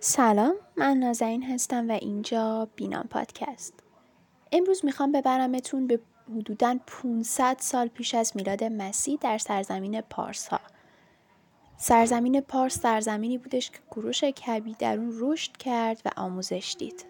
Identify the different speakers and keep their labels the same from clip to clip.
Speaker 1: سلام من نازنین هستم و اینجا بینام پادکست. امروز می‌خوام ببرمتون به حدوداً 500 سال پیش از میلاد مسیح در سرزمین پارس ها. سرزمین پارس سرزمینی بودش که کوروش کبیر در اون رشد کرد و آموزش دید.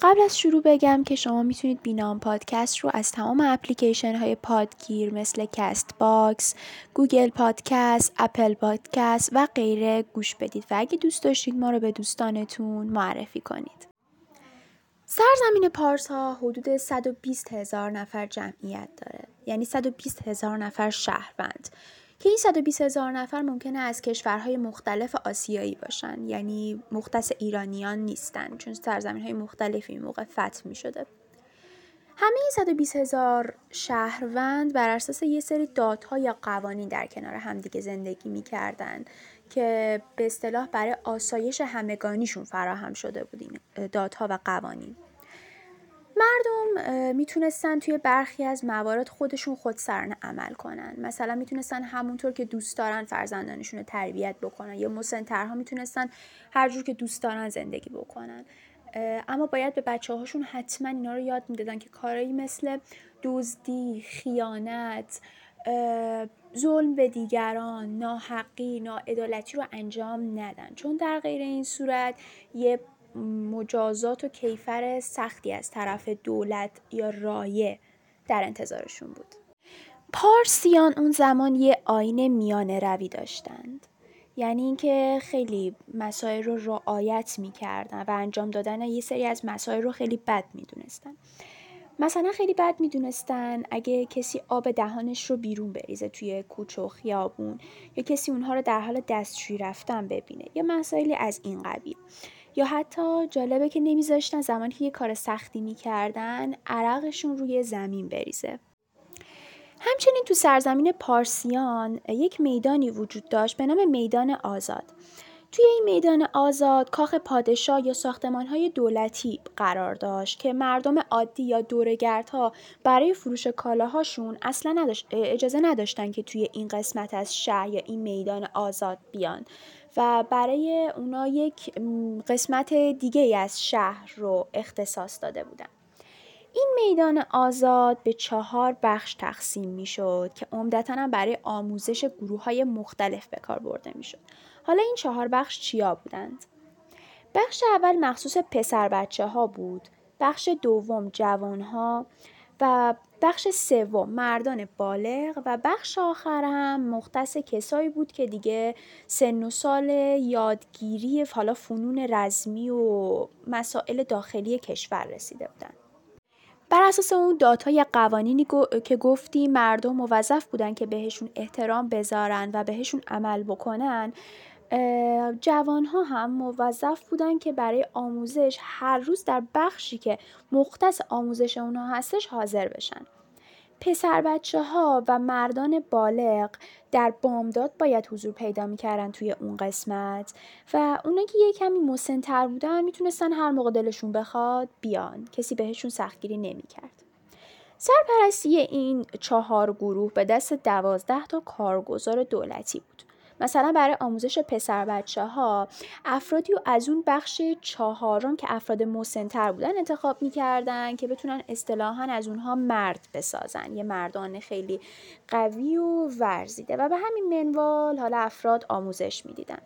Speaker 1: قبل از شروع بگم که شما می‌تونید بینام پادکست رو از تمام اپلیکیشن های پادگیر مثل Castbox، گوگل پادکست، اپل پادکست و غیره گوش بدید و اگه دوست داشتید ما رو به دوستانتون معرفی کنید. سرزمین پارس ها حدود 120 هزار نفر جمعیت داره یعنی 120 هزار نفر شهروند که این 120 هزار نفر ممکنه از کشورهای مختلف آسیایی باشن. یعنی مختص ایرانیان نیستن چون سرزمین های مختلفی این موقع فتح می شده همه این 120 هزار شهروند بر اساس یه سری دادها یا قوانین در کنار همدیگه زندگی می کردن که به اصطلاح برای آسایش همگانیشون فراهم شده بود این دادها و قوانین. مردم می‌تونستن توی برخی از موارد خودشون خودسرانه عمل کنن. مثلا می‌تونستن همونطور که دوست دارن فرزندانشون رو تربیت بکنن. یا مسنترها می‌تونستن هر جور که دوست دارن زندگی بکنن. اما باید به بچه هاشون حتما اینا رو یاد می‌دادن که کارایی مثل دزدی، خیانت، ظلم به دیگران، ناحقی، ناعدالتی رو انجام ندن. چون در غیر این صورت یه مجازات و کیفر سختی از طرف دولت یا رایه در انتظارشون بود. پارسیان اون زمان یه آین میانه روی داشتند. یعنی اینکه خیلی مسائل رو رعایت می‌کردن و انجام دادن یه سری از مسائل رو خیلی بد می‌دونستن. مثلا خیلی بد می‌دونستن اگه کسی آب دهانش رو بیرون بریزه توی کوچه و خیابون یا کسی اونها رو در حال دستشویی رفتن ببینه یا مسائلی از این قبیل یا حتی جالبه که نمیذاشتن زمانی که یه کار سختی می‌کردن عرقشون روی زمین بریزه. همچنین تو سرزمین پارسیان یک میدانی وجود داشت به نام میدان آزاد. توی این میدان آزاد کاخ پادشاه یا های دولتی قرار داشت که مردم عادی یا دورگردها برای فروش کالاهاشون اصلا نداشت، اجازه نداشتن که توی این قسمت از شهر یا این میدان آزاد بیان. و برای اونا یک قسمت دیگه از شهر رو اختصاص داده بودن. این میدان آزاد به چهار بخش تقسیم می شد که عمدتا برای آموزش گروه های مختلف به کار برده می شد. حالا این چهار بخش چیا بودند؟ بخش اول مخصوص پسر بچه ها بود، بخش دوم جوان ها و بخش سوم مردان بالغ و بخش آخر هم مختص کسایی بود که دیگه سن و سال یادگیری حالا فنون رزمی و مسائل داخلی کشور رسیده بودن. بر اساس اون داتای قوانینی که گفتی مردم موظف بودن که بهشون احترام بذارن و بهشون عمل بکنن جوان ها هم موظف بودن که برای آموزش هر روز در بخشی که مختص آموزش اونها هستش حاضر بشن. پسر بچه ها و مردان بالغ در بامداد باید حضور پیدا می‌کردن توی اون قسمت و اونا که یه کمی مسنتر بودن می‌تونستن هر موقع دلشون بخواد بیان کسی بهشون سختگیری نمی‌کرد. سرپرستی این چهار گروه به دست دوازده تا کارگزار دولتی بود. مثلا برای آموزش پسر بچه ها افرادی و از اون بخش چهارم که افراد مسنتر بودن انتخاب می‌کردن که بتونن اصطلاحا از اونها مرد بسازن. یه مردان خیلی قوی و ورزیده و به همین منوال حالا افراد آموزش می‌دیدن.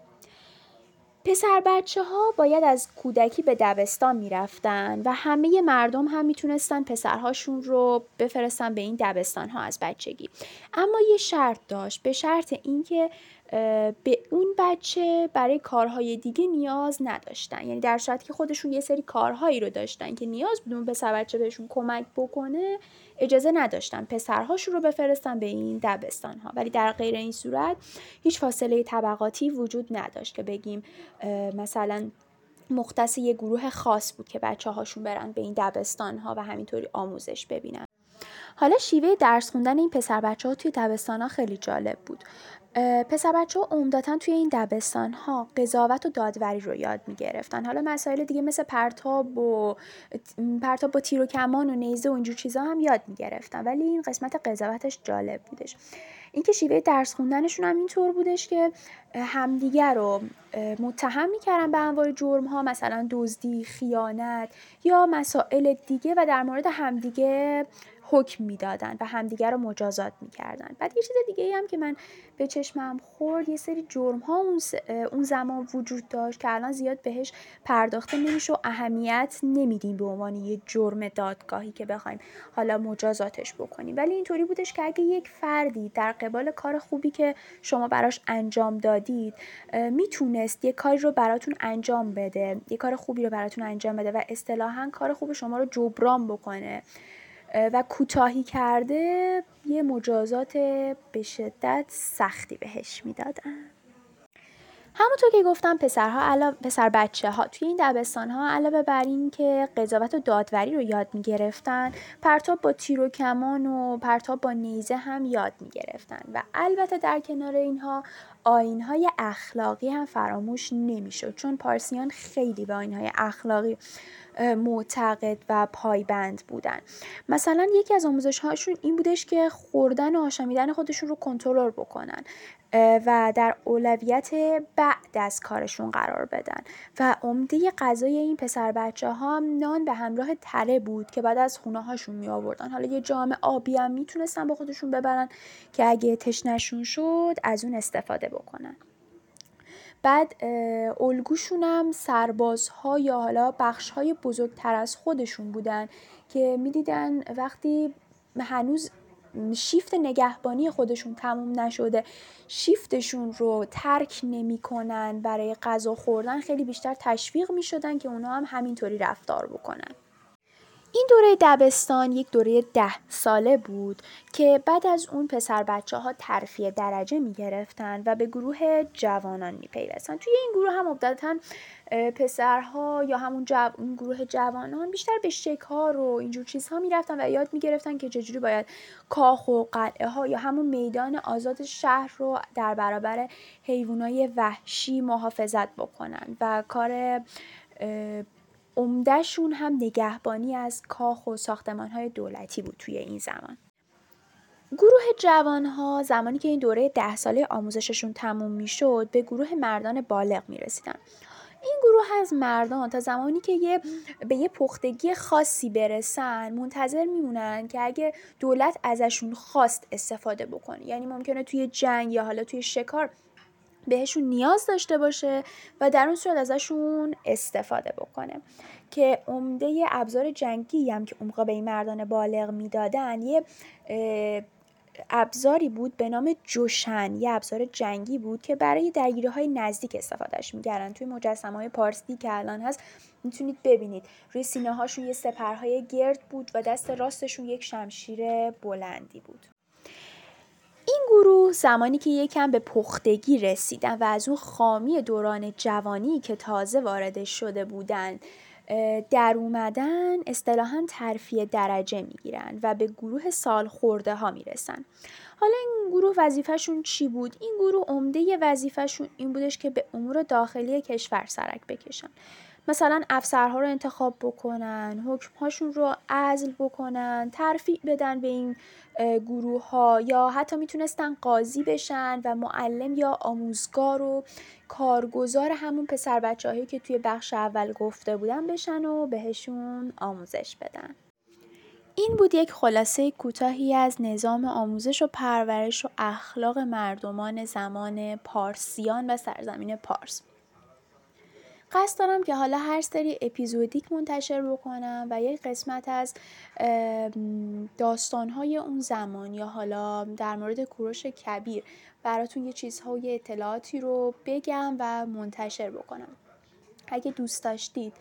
Speaker 1: پسر بچه ها باید از کودکی به دبستان می‌رفتن و همه مردم هم می‌تونستن پسرهاشون رو بفرستن به این دبستان ها از بچگی. اما یه شرط داشت به شرط اینکه به اون بچه برای کارهای دیگه نیاز نداشتن. یعنی در صورتی که خودشون یه سری کارهایی رو داشتن که نیاز بود اون پسر بچه بهشون کمک بکنه اجازه نداشتن پسرهاشون رو بفرستن به این دبستان ها ولی در غیر این صورت هیچ فاصله طبقاتی وجود نداشت که بگیم مثلا مختص یه گروه خاص بود که بچه هاشون برن به این دبستان ها و همینطوری آموزش ببینن. حالا شیوه درس خوندن این پسر بچه ها توی دبستان ها خیلی جالب بود. پسر بچه ها عمدتا توی این دبستان ها قضاوت و دادوری رو یاد می گرفتن حالا مسائل دیگه مثل پرتاب و پرتاب با تیر و کمان و نیزه و اینجور چیزا هم یاد می گرفتن ولی این قسمت قضاوتش جالب بودش. اینکه شیوه درس خوندنشون هم اینطور بودش که همدیگر رو متهم می‌کردن به انواع جرم ها مثلا دزدی خیانت یا مسائل دیگه و در مورد همدیگه حکم می‌دادن و همدیگر رو مجازات می‌کردن. بعد یه چیز دیگه ای هم که من به چشمم خورد یه سری جرم ها اون زمان وجود داشت که الان زیاد بهش پرداخته نمیشه و اهمیت نمیدیم به عنوان یه جرم دادگاهی که بخوایم حالا مجازاتش بکنیم. ولی اینطوری بودش که اگه یک فردی در قبال کار خوبی که شما براش انجام دادید می‌تونست یه کاری رو براتون انجام بده یه کار خوبی رو براتون انجام بده و اصطلاحا کار خوب شما رو جبران بکنه و کوتاهی کرده یه مجازات به شدت سختی بهش می‌دادن. همونطور که گفتم پسرها علاوه پسر بچه ها توی این دبستان ها علاوه بر این که قضاوت و دادوری رو یاد می گرفتن پرتاب با تیر و کمان و پرتاب با نیزه هم یاد می گرفتن و البته در کنار اینها آین های اخلاقی هم فراموش نمی‌شد چون پارسیان خیلی به آین های اخلاقی معتقد و پایبند بودن. مثلا یکی از آموزش هاشون این بودش که خوردن و آشامیدن خودشون رو کنترل بکنن و در اولویت بعد از کارشون قرار بدن. و عمده غذای این پسر بچه ها نان به همراه تره بود که بعد از خونه هاشون می آوردن حالا یه جام آبی هم می‌تونستن با خودشون ببرن که اگه تشنشون شد از اون استفاده بکنن. بعد الگوشون هم سربازها یا حالا بخشهای بزرگتر از خودشون بودن که می‌دیدن وقتی هنوز شیفت نگهبانی خودشون تموم نشده شیفتشون رو ترک نمی‌کنن برای غذا خوردن خیلی بیشتر تشویق می شدن که اونا هم همینطوری رفتار بکنن. این دوره دبستان یک دوره ده ساله بود که بعد از اون پسر بچه ها ترفیه درجه می گرفتن و به گروه جوانان می پیوستن. توی این گروه هم عبدتا پسرها یا همون جو... گروه جوانان بیشتر به شکار و اینجور چیزها می رفتن و یاد می گرفتن که چجوری باید کاخ و قلعه ها یا همون میدان آزاد شهر رو در برابر حیوانای وحشی محافظت بکنن و کار عمدهشون هم نگهبانی از کاخ و های دولتی بود توی این زمان. گروه جوانها زمانی که این دوره ده ساله آموزششون تموم می‌شد به گروه مردان بالغ می رسیدن. این گروه از مردان تا زمانی که یه به یه پختگی خاصی برسن منتظر میمونن که اگه دولت ازشون خواست استفاده بکنه یعنی ممکنه توی جنگ یا حالا توی شکار بهشون نیاز داشته باشه و در اون صورت ازشون استفاده بکنه. که عمده ابزار جنگی هم که اون به این مردان بالغ می‌دادن یه ابزاری بود به نام جوشن یه ابزار جنگی بود که برای درگیری های نزدیک استفادهش میگردن توی مجسمه های پارسی که الان هست می‌تونید ببینید. روی سینه هاشون یه سپرهای گرد بود و دست راستشون یک شمشیر بلندی بود. گروه زمانی که یکم به پختگی رسیدن و از اون خامی دوران جوانی که تازه وارد شده بودند در اومدن اصطلاحا ترفیه درجه می‌گیرن و به گروه سال خورده ها می‌رسن حالا این گروه وظیفهشون چی بود؟ این گروه عمده وظیفهشون این بودش که به امور داخلی کشور سرک بکشن مثلا افسرها رو انتخاب بکنن حکمهاشون رو عزل بکنن ترفیع بدن به این گروه ها یا حتی می‌تونستن قاضی بشن و معلم یا آموزگار و کارگزار همون پسر بچه هایی که توی بخش اول گفته بودن بشن و بهشون آموزش بدن. این بود یک خلاصه کوتاهی از نظام آموزش و پرورش و اخلاق مردمان زمان پارسیان و سرزمین پارس. قصد دارم که حالا هر سری اپیزودیک منتشر بکنم و یک قسمت از داستانهای اون زمان یا حالا در مورد کوروش کبیر براتون یه چیزهای اطلاعاتی رو بگم و منتشر بکنم. اگه دوست داشتید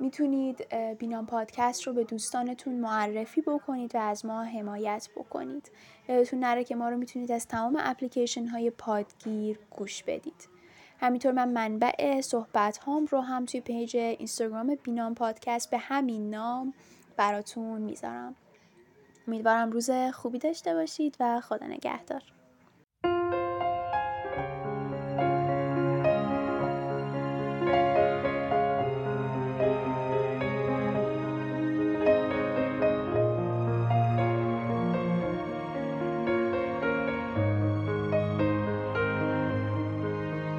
Speaker 1: می‌تونید بینام پادکست رو به دوستانتون معرفی بکنید و از ما حمایت بکنید. یادتون نره که ما رو می‌تونید از تمام اپلیکیشن های پادگیر گوش بدید. همینطور من منبع صحبت هام رو هم توی پیج اینستاگرام بینام پادکست به همین نام براتون می‌ذارم. امیدوارم روز خوبی داشته باشید و خدا نگهدار.